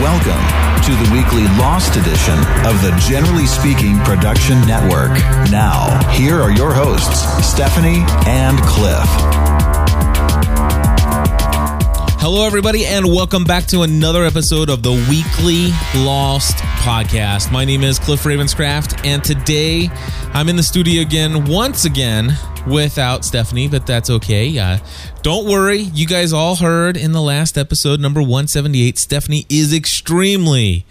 Welcome to the weekly Lost edition of the Generally Speaking Production Network. Now, here are your hosts, Stephanie and Cliff. Hello, everybody, and welcome back to another episode of the Weekly Lost Podcast. My name is Cliff Ravenscraft, and today I'm in the studio again, once again, without Stephanie, but that's okay. Uh, don't worry, you guys all heard in the last episode, number 178, Stephanie is extremely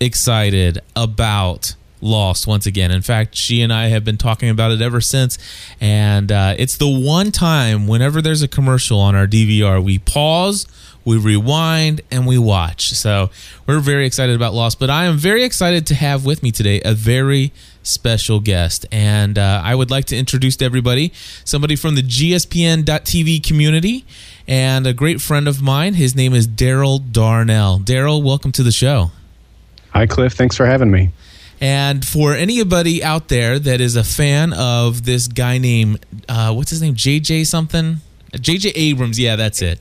excited about Lost once again. In fact, she and I have been talking about it ever since. And uh, it's the one time whenever there's a commercial on our DVR, we pause, we rewind, and we watch. So we're very excited about Lost. But I am very excited to have with me today a very special guest. And uh, I would like to introduce to everybody somebody from the GSPN.TV community and a great friend of mine. His name is Daryl Darnell. Daryl, welcome to the show. Hi, Cliff. Thanks for having me. And for anybody out there that is a fan of this guy named uh, what's his name, JJ something, JJ Abrams, yeah, that's it.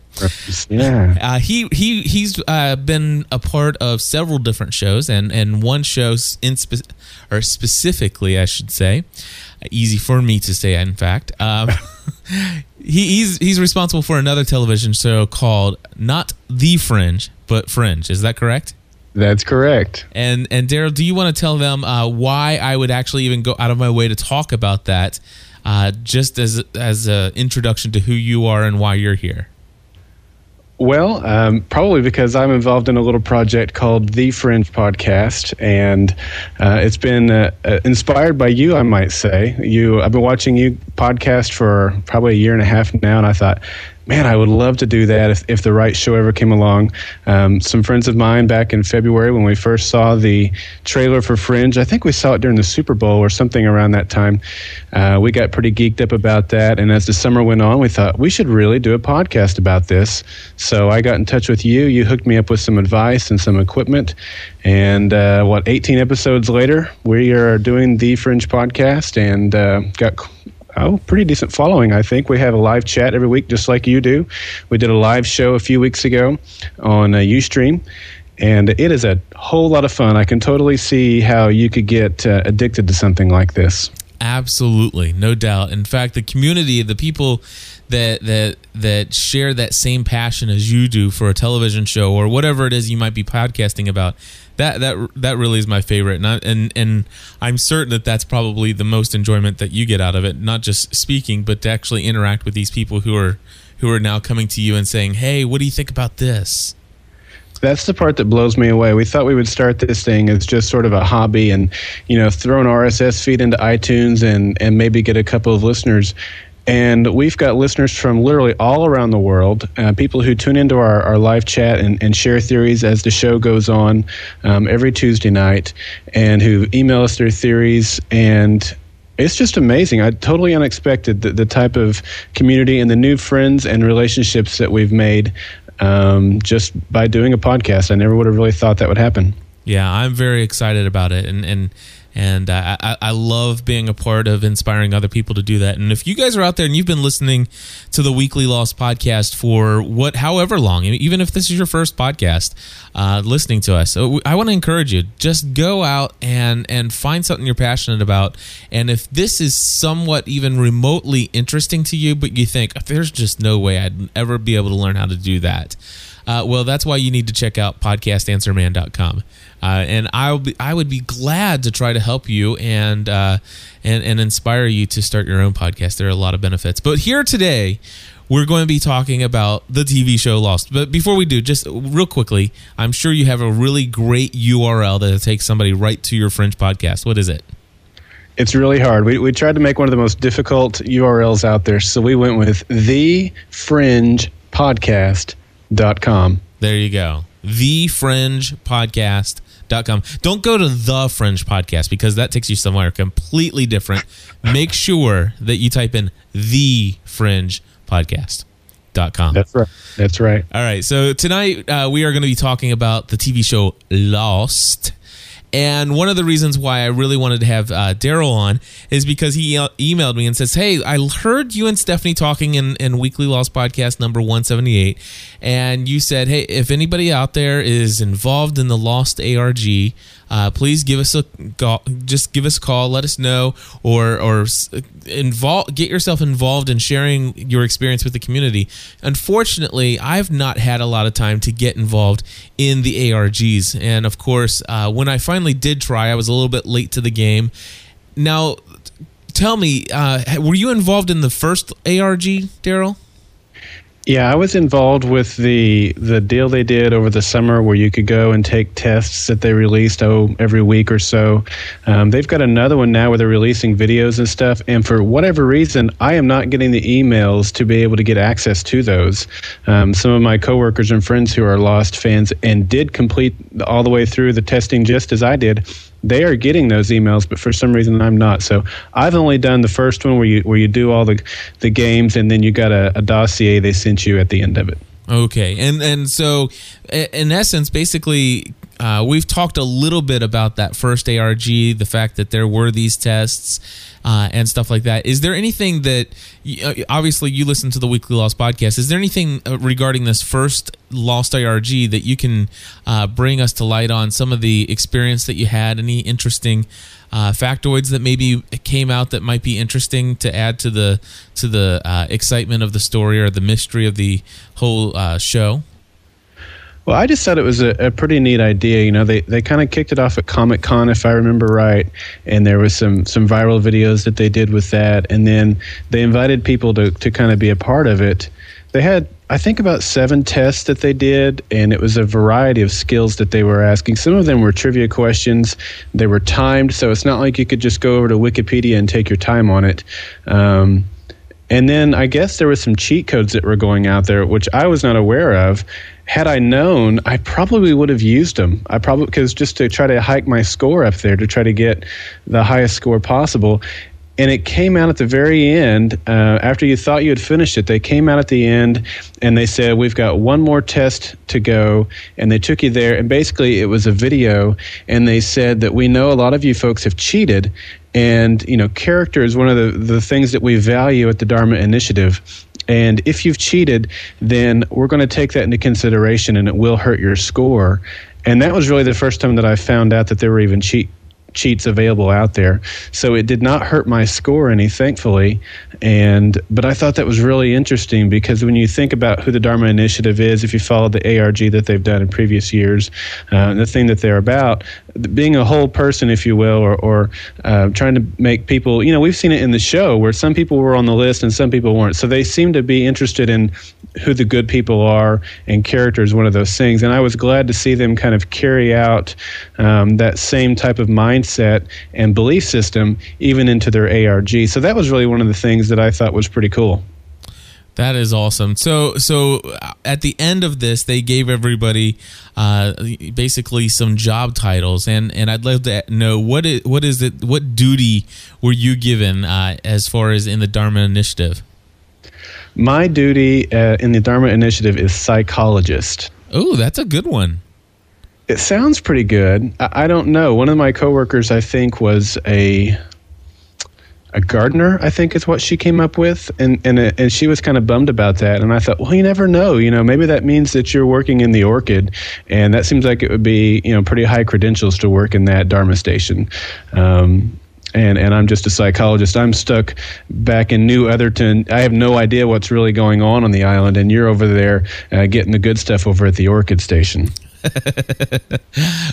Yeah. Uh, he he he's uh, been a part of several different shows, and and one show in spe- or specifically, I should say, easy for me to say. In fact, um, he, he's he's responsible for another television show called not The Fringe, but Fringe. Is that correct? That's correct. And and Daryl, do you want to tell them uh, why I would actually even go out of my way to talk about that, uh, just as as an introduction to who you are and why you're here? Well, um, probably because I'm involved in a little project called The Fringe Podcast, and uh, it's been uh, uh, inspired by you, I might say. You, I've been watching you podcast for probably a year and a half now, and I thought, man, I would love to do that if, if the right show ever came along. Um, some friends of mine back in February when we first saw the trailer for Fringe, I think we saw it during the Super Bowl or something around that time. Uh, we got pretty geeked up about that. And as the summer went on, we thought we should really do a podcast about this. So I got in touch with you. You hooked me up with some advice and some equipment. And uh, what, 18 episodes later, we are doing the Fringe podcast and uh, got oh, pretty decent following, I think. We have a live chat every week, just like you do. We did a live show a few weeks ago on uh, Ustream, and it is a whole lot of fun. I can totally see how you could get uh, addicted to something like this. Absolutely, no doubt. In fact, the community, the people that that that share that same passion as you do for a television show or whatever it is you might be podcasting about, that that that really is my favorite. And I, and and I'm certain that that's probably the most enjoyment that you get out of it, not just speaking, but to actually interact with these people who are who are now coming to you and saying, "Hey, what do you think about this?" That's the part that blows me away. We thought we would start this thing as just sort of a hobby and, you know, throw an RSS feed into iTunes and, and maybe get a couple of listeners. And we've got listeners from literally all around the world, uh, people who tune into our, our live chat and, and share theories as the show goes on um, every Tuesday night, and who email us their theories. And it's just amazing. I totally unexpected the, the type of community and the new friends and relationships that we've made um, just by doing a podcast. I never would have really thought that would happen. Yeah, I'm very excited about it, and and and uh, I, I love being a part of inspiring other people to do that. And if you guys are out there and you've been listening to the Weekly Lost podcast for what, however long, even if this is your first podcast, uh, listening to us, I want to encourage you just go out and and find something you're passionate about. And if this is somewhat even remotely interesting to you, but you think there's just no way I'd ever be able to learn how to do that. Uh, well, that's why you need to check out podcastanswerman.com. Uh, and I'll be, I would be glad to try to help you and, uh, and and inspire you to start your own podcast. There are a lot of benefits. But here today, we're going to be talking about the TV show Lost. But before we do, just real quickly, I'm sure you have a really great URL that takes somebody right to your Fringe podcast. What is it? It's really hard. We, we tried to make one of the most difficult URLs out there, so we went with thefringepodcast.com. There you go. thefringepodcast.com. Don't go to the Fringe Podcast because that takes you somewhere completely different. Make sure that you type in the Fringe Podcast.com. That's right. That's right. All right. So tonight uh, we are going to be talking about the TV show Lost. And one of the reasons why I really wanted to have uh, Daryl on is because he emailed me and says, Hey, I heard you and Stephanie talking in, in Weekly Lost podcast number 178. And you said, Hey, if anybody out there is involved in the Lost ARG, uh, please give us a call, just give us a call, let us know, or or involve get yourself involved in sharing your experience with the community. Unfortunately, I've not had a lot of time to get involved in the ARGs, and of course, uh, when I finally did try, I was a little bit late to the game. Now, tell me, uh, were you involved in the first ARG, Daryl? Yeah, I was involved with the the deal they did over the summer, where you could go and take tests that they released oh every week or so. Um, they've got another one now where they're releasing videos and stuff. And for whatever reason, I am not getting the emails to be able to get access to those. Um, some of my coworkers and friends who are Lost fans and did complete all the way through the testing just as I did they are getting those emails, but for some reason I'm not. So I've only done the first one where you where you do all the the games and then you got a, a dossier they sent you at the end of it. Okay, and and so in essence, basically, uh, we've talked a little bit about that first ARG, the fact that there were these tests uh, and stuff like that. Is there anything that uh, obviously you listen to the Weekly Lost podcast? Is there anything uh, regarding this first Lost ARG that you can uh, bring us to light on some of the experience that you had? Any interesting? Uh, factoids that maybe came out that might be interesting to add to the to the uh, excitement of the story or the mystery of the whole show. Well, I just thought it was a, a pretty neat idea. You know, they, they kind of kicked it off at Comic Con, if I remember right, and there was some some viral videos that they did with that, and then they invited people to to kind of be a part of it. They had, I think, about seven tests that they did, and it was a variety of skills that they were asking. Some of them were trivia questions. They were timed, so it's not like you could just go over to Wikipedia and take your time on it. Um, and then I guess there were some cheat codes that were going out there, which I was not aware of. Had I known, I probably would have used them. I probably because just to try to hike my score up there to try to get the highest score possible. And it came out at the very end. Uh, after you thought you had finished it, they came out at the end and they said, We've got one more test to go. And they took you there. And basically, it was a video. And they said that we know a lot of you folks have cheated. And, you know, character is one of the, the things that we value at the Dharma Initiative. And if you've cheated, then we're going to take that into consideration and it will hurt your score. And that was really the first time that I found out that there were even cheat cheats available out there. So it did not hurt my score any, thankfully. And but I thought that was really interesting because when you think about who the Dharma Initiative is, if you follow the ARG that they've done in previous years, uh, the thing that they're about, being a whole person, if you will, or, or uh, trying to make people, you know, we've seen it in the show where some people were on the list and some people weren't. So they seem to be interested in who the good people are, and character is one of those things. And I was glad to see them kind of carry out um, that same type of mindset and belief system even into their ARG. So that was really one of the things that I thought was pretty cool. That is awesome. So, so uh, at the end of this, they gave everybody uh, basically some job titles, and and I'd love to know what is what is it? What duty were you given uh, as far as in the Dharma Initiative? My duty uh, in the Dharma Initiative is psychologist. Oh, that's a good one. It sounds pretty good. I, I don't know. One of my coworkers, I think, was a a gardener. I think is what she came up with, and and uh, and she was kind of bummed about that. And I thought, well, you never know. You know, maybe that means that you're working in the orchid, and that seems like it would be you know pretty high credentials to work in that Dharma station. Um, and and I'm just a psychologist. I'm stuck back in New Otherton. I have no idea what's really going on on the island, and you're over there uh, getting the good stuff over at the Orchid Station.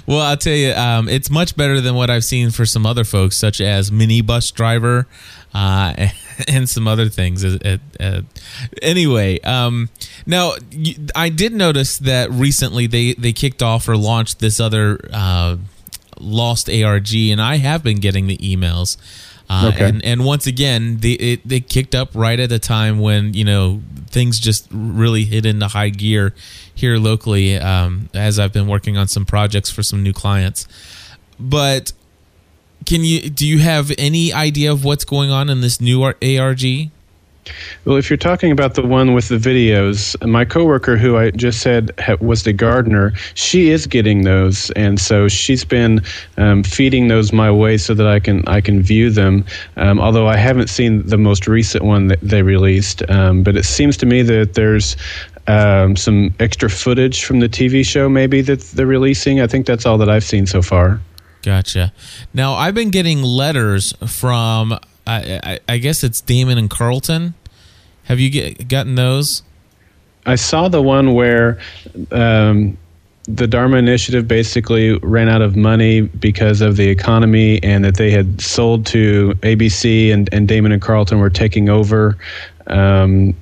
Well, I'll tell you, um, it's much better than what I've seen for some other folks, such as minibus driver uh, and some other things. Uh, uh, anyway, um, now I did notice that recently they they kicked off or launched this other uh, Lost ARG, and I have been getting the emails. Uh, Okay. And and once again, they it, they kicked up right at the time when you know things just really hit into high gear here locally. Um, as I've been working on some projects for some new clients, but can you do you have any idea of what's going on in this new ARG? Well, if you're talking about the one with the videos, my coworker who I just said was the gardener, she is getting those, and so she's been um, feeding those my way so that I can I can view them. Um, although I haven't seen the most recent one that they released, um, but it seems to me that there's. Um, some extra footage from the TV show, maybe that they're releasing. I think that's all that I've seen so far. Gotcha. Now I've been getting letters from I, I, guess it's Damon and Carlton. Have you get, gotten those? I saw the one where um, the Dharma Initiative basically ran out of money because of the economy and that they had sold to ABC and, and Damon and Carlton were taking over. Um,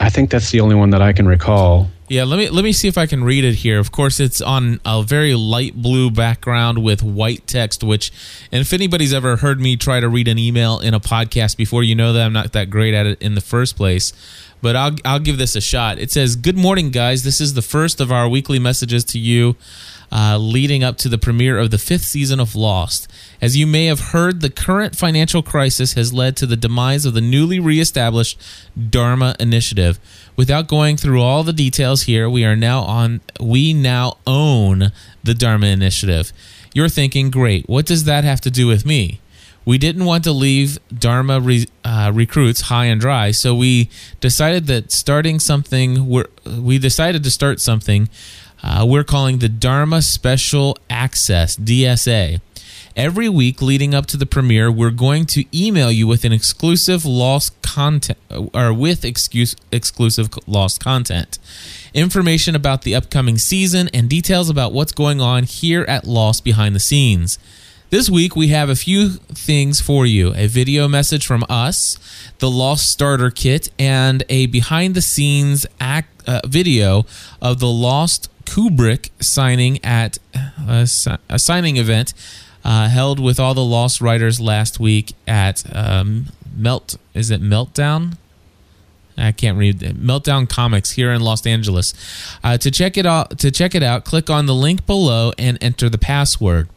I think that's the only one that I can recall. Yeah, let me let me see if I can read it here. Of course, it's on a very light blue background with white text. Which, and if anybody's ever heard me try to read an email in a podcast before, you know that I'm not that great at it in the first place. But I'll I'll give this a shot. It says, "Good morning, guys. This is the first of our weekly messages to you." Uh, leading up to the premiere of the fifth season of Lost. As you may have heard, the current financial crisis has led to the demise of the newly reestablished Dharma Initiative. Without going through all the details here, we are now on. We now own the Dharma Initiative. You're thinking, great. What does that have to do with me? We didn't want to leave Dharma re, uh, recruits high and dry, so we decided that starting something. We decided to start something uh, we're calling the Dharma Special Access DSA. Every week leading up to the premiere, we're going to email you with an exclusive lost content or with excuse, exclusive lost content. Information about the upcoming season and details about what's going on here at Lost behind the scenes. This week, we have a few things for you a video message from us, the Lost Starter Kit, and a behind the scenes act, uh, video of the Lost Kubrick signing at a, a signing event uh, held with all the Lost writers last week at um, Melt. Is it Meltdown? I can't read. Meltdown Comics here in Los Angeles. Uh, to check it out, to check it out, click on the link below and enter the password.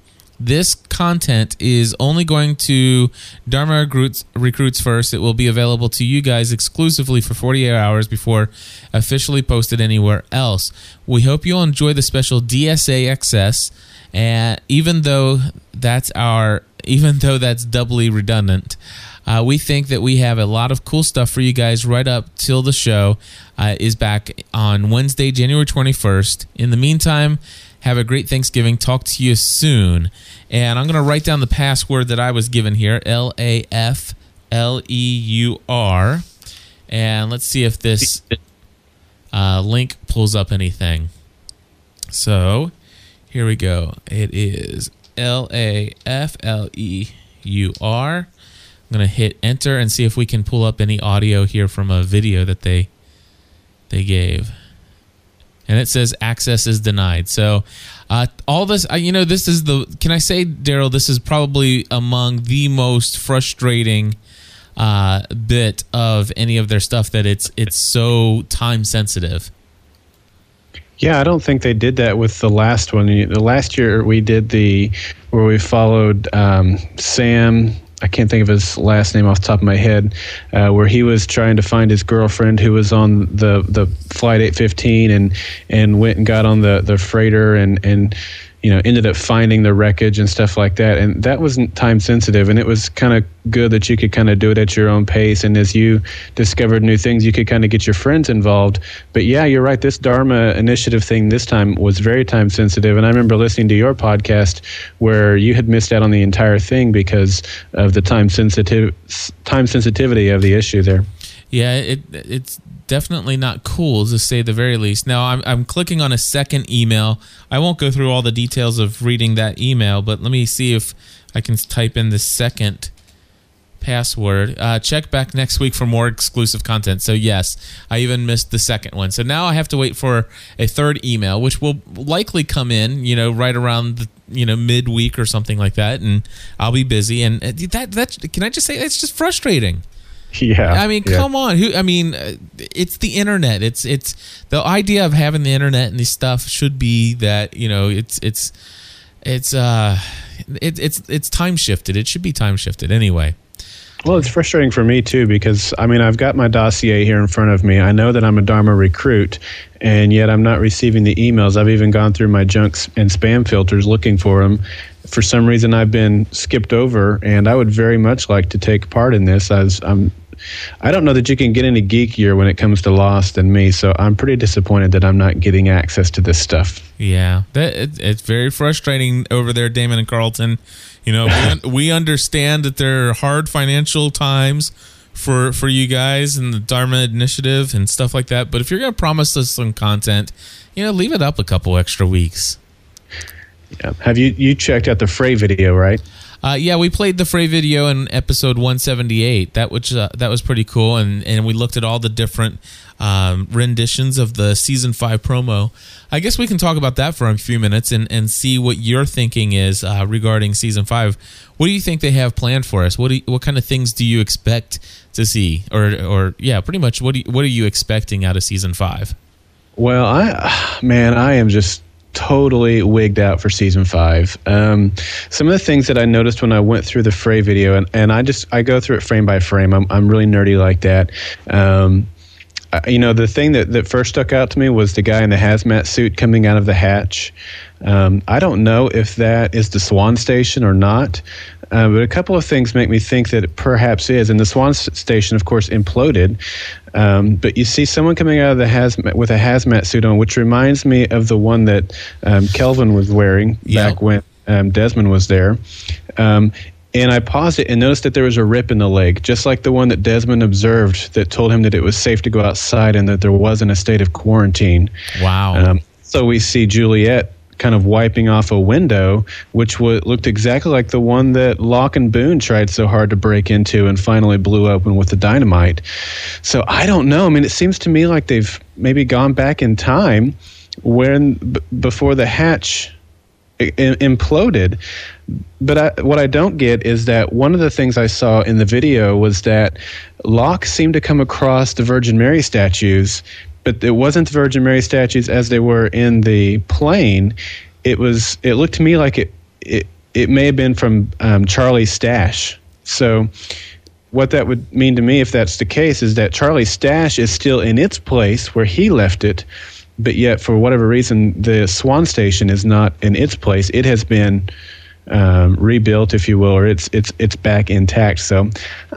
This content is only going to Dharma recruits, recruits first. It will be available to you guys exclusively for 48 hours before officially posted anywhere else. We hope you'll enjoy the special DSA access, and even though that's our, even though that's doubly redundant, uh, we think that we have a lot of cool stuff for you guys right up till the show uh, is back on Wednesday, January 21st. In the meantime, have a great Thanksgiving. Talk to you soon. And I'm going to write down the password that I was given here L A F L E U R. And let's see if this uh, link pulls up anything. So here we go. It is L A F L E U R. I'm going to hit enter and see if we can pull up any audio here from a video that they they gave and it says access is denied. So, uh, all this, uh, you know, this is the. Can I say, Daryl? This is probably among the most frustrating uh, bit of any of their stuff that it's it's so time sensitive. Yeah, I don't think they did that with the last one. The last year we did the where we followed um, Sam. I can't think of his last name off the top of my head, uh, where he was trying to find his girlfriend who was on the, the flight 815 and and went and got on the, the freighter and and you know ended up finding the wreckage and stuff like that. And that wasn't time sensitive, and it was kind of good that you could kind of do it at your own pace. And as you discovered new things, you could kind of get your friends involved. But yeah, you're right. This Dharma initiative thing this time was very time sensitive. And I remember listening to your podcast where you had missed out on the entire thing because of the time sensitive time sensitivity of the issue there. Yeah, it it's definitely not cool to say the very least. Now I'm I'm clicking on a second email. I won't go through all the details of reading that email, but let me see if I can type in the second password. Uh, check back next week for more exclusive content. So yes, I even missed the second one. So now I have to wait for a third email, which will likely come in, you know, right around the you know midweek or something like that, and I'll be busy. And uh, that that can I just say it's just frustrating. Yeah. I mean, yeah. come on. Who? I mean, it's the internet. It's it's the idea of having the internet and this stuff should be that you know it's it's it's uh it, it's it's time shifted. It should be time shifted anyway. Well, it's frustrating for me too because I mean I've got my dossier here in front of me. I know that I'm a Dharma recruit, and yet I'm not receiving the emails. I've even gone through my junks and spam filters looking for them. For some reason, I've been skipped over, and I would very much like to take part in this. As I'm, I don't know that you can get any geekier when it comes to Lost than me. So I'm pretty disappointed that I'm not getting access to this stuff. Yeah, that it, it's very frustrating over there, Damon and Carlton. You know, we, we understand that there are hard financial times for for you guys and the Dharma Initiative and stuff like that. But if you're going to promise us some content, you know, leave it up a couple extra weeks. Yeah. Have you you checked out the Fray video, right? Uh, yeah, we played the Fray video in episode 178. That which uh, that was pretty cool, and and we looked at all the different um, renditions of the season five promo. I guess we can talk about that for a few minutes and and see what your thinking is uh, regarding season five. What do you think they have planned for us? What do you, what kind of things do you expect to see, or or yeah, pretty much what do you, what are you expecting out of season five? Well, I man, I am just totally wigged out for season five. Um, some of the things that I noticed when I went through the Fray video, and, and I just I go through it frame by frame. I'm I'm really nerdy like that. Um, I- you know, the thing that, that first stuck out to me was the guy in the hazmat suit coming out of the hatch. Um, I don't know if that is the Swan Station or not, uh, but a couple of things make me think that it perhaps is. And the Swan Station, of course, imploded. Um, but you see someone coming out of the hazmat with a hazmat suit on, which reminds me of the one that um, Kelvin was wearing back when um, Desmond was there. Um, and I paused it and noticed that there was a rip in the leg, just like the one that Desmond observed that told him that it was safe to go outside and that there wasn't a state of quarantine. Wow. Um, so we see Juliet kind of wiping off a window, which w- looked exactly like the one that Locke and Boone tried so hard to break into and finally blew open with the dynamite. So I don't know. I mean, it seems to me like they've maybe gone back in time when b- before the hatch i- imploded. But I, what I don't get is that one of the things I saw in the video was that Locke seemed to come across the Virgin Mary statues, but it wasn't the Virgin Mary statues as they were in the plane. It was. It looked to me like it. It, it may have been from um, stash. So, what that would mean to me, if that's the case, is that Charlie's stash is still in its place where he left it, but yet for whatever reason, the Swan Station is not in its place. It has been um, rebuilt, if you will, or it's it's it's back intact. So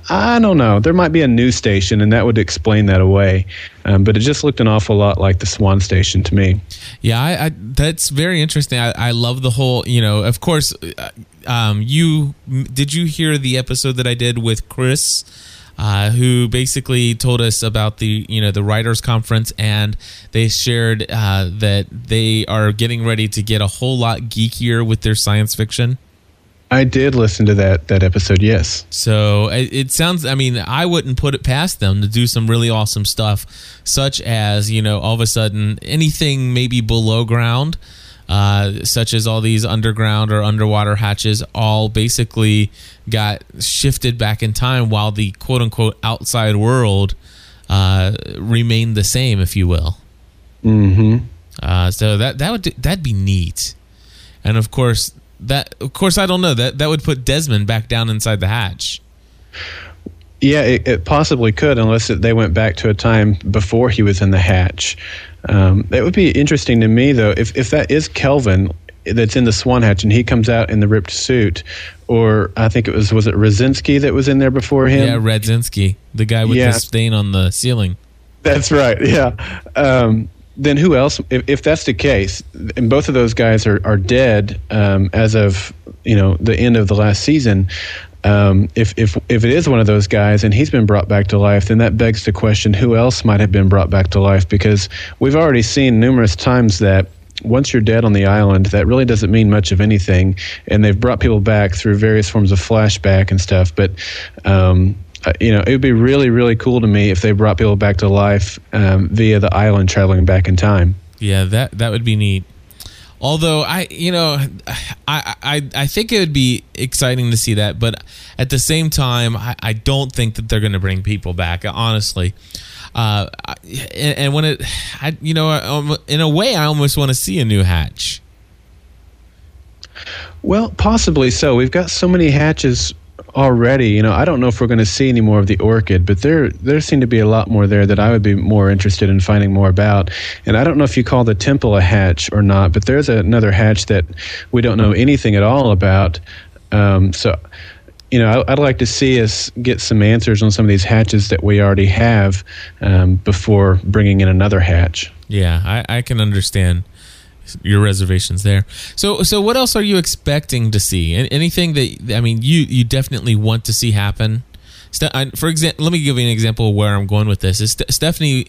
I don't know. There might be a new station, and that would explain that away. Um, but it just looked an awful lot like the Swan Station to me. Yeah, I, I, that's very interesting. I, I love the whole, you know, of course, uh, um, you did you hear the episode that I did with Chris, uh, who basically told us about the, you know, the writers conference, and they shared uh, that they are getting ready to get a whole lot geekier with their science fiction. I did listen to that that episode. Yes. So it, it sounds. I mean, I wouldn't put it past them to do some really awesome stuff, such as you know, all of a sudden anything maybe below ground, uh, such as all these underground or underwater hatches, all basically got shifted back in time, while the quote unquote outside world uh, remained the same, if you will. Mm-hmm. Uh, so that that would that'd be neat, and of course that of course I don't know that that would put Desmond back down inside the hatch. Yeah, it, it possibly could, unless it, they went back to a time before he was in the hatch. Um, that would be interesting to me, though. If if that is Kelvin that's in the Swan hatch and he comes out in the ripped suit, or I think it was was it Rosinski that was in there before him? Yeah, Radzinski, the guy with Yeah. the stain on the ceiling. That's right. Yeah. Um, then who else? If, if that's the case, and both of those guys are are dead um, as of you know the end of the last season. Um, if if if it is one of those guys and he's been brought back to life, then that begs the question: Who else might have been brought back to life? Because we've already seen numerous times that once you're dead on the island, that really doesn't mean much of anything. And they've brought people back through various forms of flashback and stuff. But um, you know, it would be really, really cool to me if they brought people back to life um, via the island traveling back in time. Yeah, that that would be neat. Although I, you know, I I I think it would be exciting to see that, but at the same time, I, I don't think that they're going to bring people back. Honestly, uh, and, and when it, I, you know, um, in a way, I almost want to see a new hatch. Well, possibly so. We've got so many hatches already. You know, I don't know if we're going to see any more of the orchid, but there there seem to be a lot more there that I would be more interested in finding more about. And I don't know if you call the temple a hatch or not, but there's another hatch that we don't know anything at all about. Um, so. You know, I'd like to see us get some answers on some of these hatches that we already have um, before bringing in another hatch. Yeah, I, I can understand your reservations there. So, so what else are you expecting to see? Anything that I mean, you you definitely want to see happen. For example, let me give you an example of where I'm going with this. Is Stephanie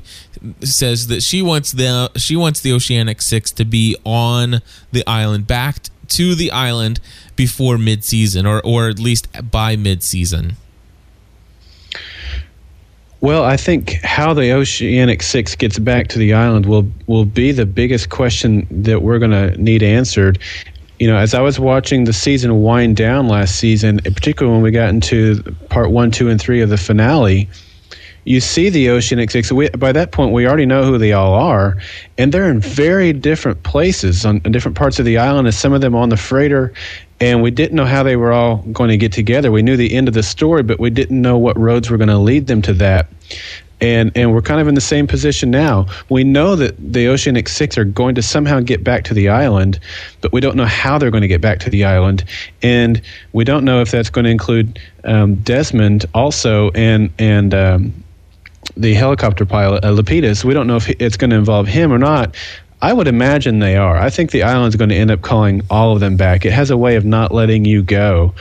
says that she wants the she wants the Oceanic Six to be on the island, back to the island before mid season, or or at least by mid season. Well, I think how the Oceanic Six gets back to the island will will be the biggest question that we're going to need answered. You know, as I was watching the season wind down last season, particularly when we got into part one, two, and three of the finale, you see the Oceanic Six. We, by that point, we already know who they all are, and they're in very different places on, on different parts of the island. As some of them on the freighter, and we didn't know how they were all going to get together. We knew the end of the story, but we didn't know what roads were going to lead them to that. And and we're kind of in the same position now. We know that the Oceanic Six are going to somehow get back to the island, but we don't know how they're going to get back to the island, and we don't know if that's going to include um, Desmond also and and um, the helicopter pilot uh, Lapidus. We don't know if it's going to involve him or not. I would imagine they are. I think the island's going to end up calling all of them back. It has a way of not letting you go,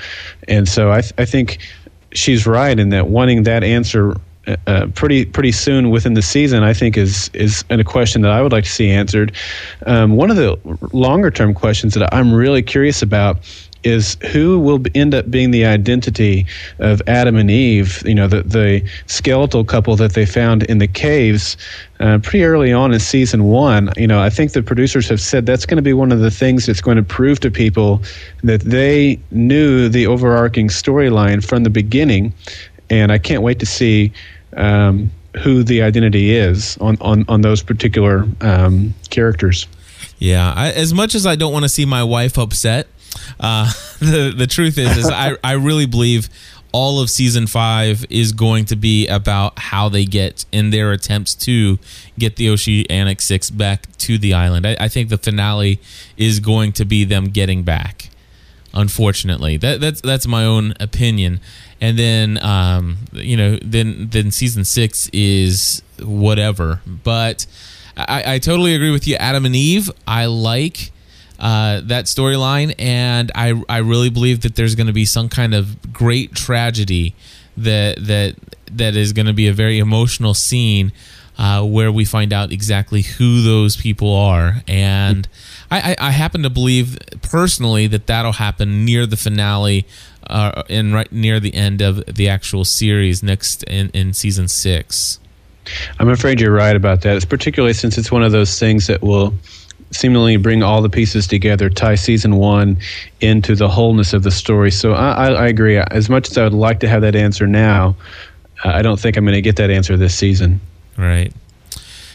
and so I, th- I think she's right in that wanting that answer uh, uh, pretty pretty soon within the season, I think is is a question that I would like to see answered. Um, one of the longer term questions that I'm really curious about is who will end up being the identity of Adam and Eve, you know, the, the skeletal couple that they found in the caves uh, pretty early on in season one. You know, I think the producers have said that's going to be one of the things that's going to prove to people that they knew the overarching storyline from the beginning. And I can't wait to see. Um, who the identity is on, on, on those particular um, characters. Yeah, I, as much as I don't want to see my wife upset, uh, the the truth is, is I I really believe all of season five is going to be about how they get in their attempts to get the Oceanic Six back to the island. I, I think the finale is going to be them getting back. Unfortunately, that that's that's my own opinion. And then, um, you know, then then season six is whatever. But I, I totally agree with you, Adam and Eve. I like uh, that storyline, and I I really believe that there's going to be some kind of great tragedy that that that is going to be a very emotional scene uh, where we find out exactly who those people are, and I, I, I happen to believe personally that that'll happen near the finale. Uh, and right near the end of the actual series next in, in season six. I'm afraid you're right about that. It's particularly since it's one of those things that will seemingly bring all the pieces together, tie season one into the wholeness of the story. So I, I, I agree. As much as I would like to have that answer now, I don't think I'm going to get that answer this season. Right.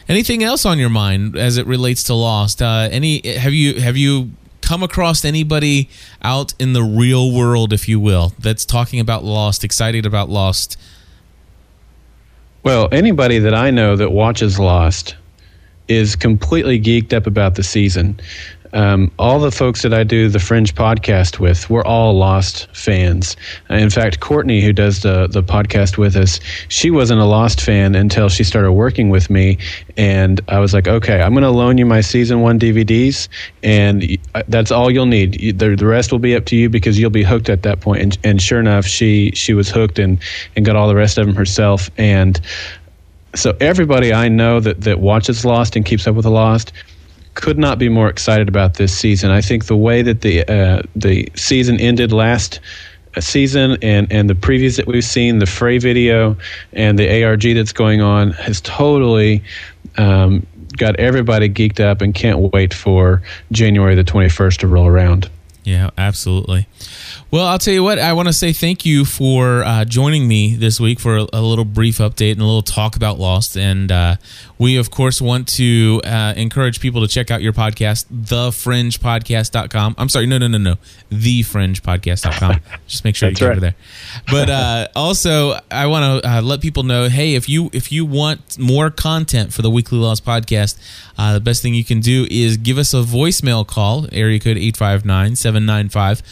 Anything else on your mind as it relates to Lost? Uh, any have you have you come across anybody out in the real world, if you will, that's talking about Lost, excited about Lost? Well, anybody that I know that watches Lost is completely geeked up about the season. Um, all the folks that I do the Fringe podcast with, we're all Lost fans. Uh, in fact, Courtney, who does the the podcast with us, she wasn't a Lost fan until she started working with me, and I was like, okay, I'm going to loan you my season one DVDs, and uh, that's all you'll need. The, the rest will be up to you because you'll be hooked at that point. And, and sure enough, she she was hooked and and got all the rest of them herself, and so everybody I know that that watches Lost and keeps up with the Lost, could not be more excited about this season. I think the way that the uh, the season ended last season and and the previews that we've seen, the Fray video and the ARG that's going on has totally um, got everybody geeked up and can't wait for January the 21st to roll around. Yeah, absolutely. Well, I'll tell you what, I want to say thank you for uh, joining me this week for a, a, little brief update and a little talk about Lost. And uh, we, of course, want to uh, encourage people to check out your podcast, thefringepodcast.com. I'm sorry, no, no, no, no, thefringepodcast.com. Just make sure you go right. over there. But uh, also, I want to uh, let people know hey, if you if you want more content for the Weekly Lost podcast, uh, the best thing you can do is give us a voicemail call, area code 859 795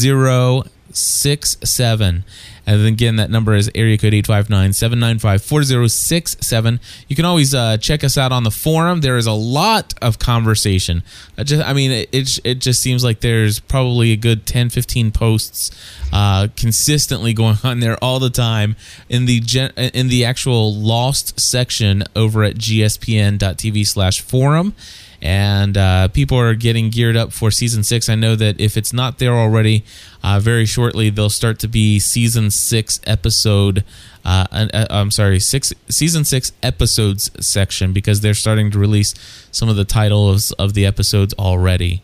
4067. And again, that number is area code 859 795 4067. You can always uh, check us out on the forum. There is a lot of conversation. I, just, I mean, it, it, it, just seems like there's probably a good 10, 15 posts uh, consistently going on there all the time in the gen, in the actual lost section over at gspn.tv slash forum and uh, people are getting geared up for season six. I know that if it's not there already, uh, very shortly they'll start to be season six episode. Uh, uh, I'm sorry, six season six episodes section because they're starting to release some of the titles of the episodes already.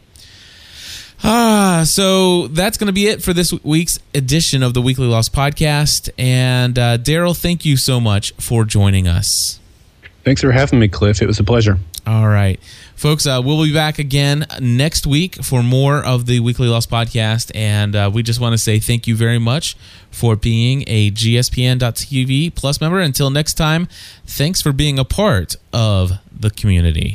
Ah, so that's going to be it for this week's edition of the Weekly Lost podcast. And uh, Daryl, thank you so much for joining us. Thanks for having me, Cliff. It was a pleasure. All right. Folks, uh, we'll be back again next week for more of the Weekly Lost podcast. And uh, we just want to say thank you very much for being a GSPN.TV Plus member. Until next time, thanks for being a part of the community.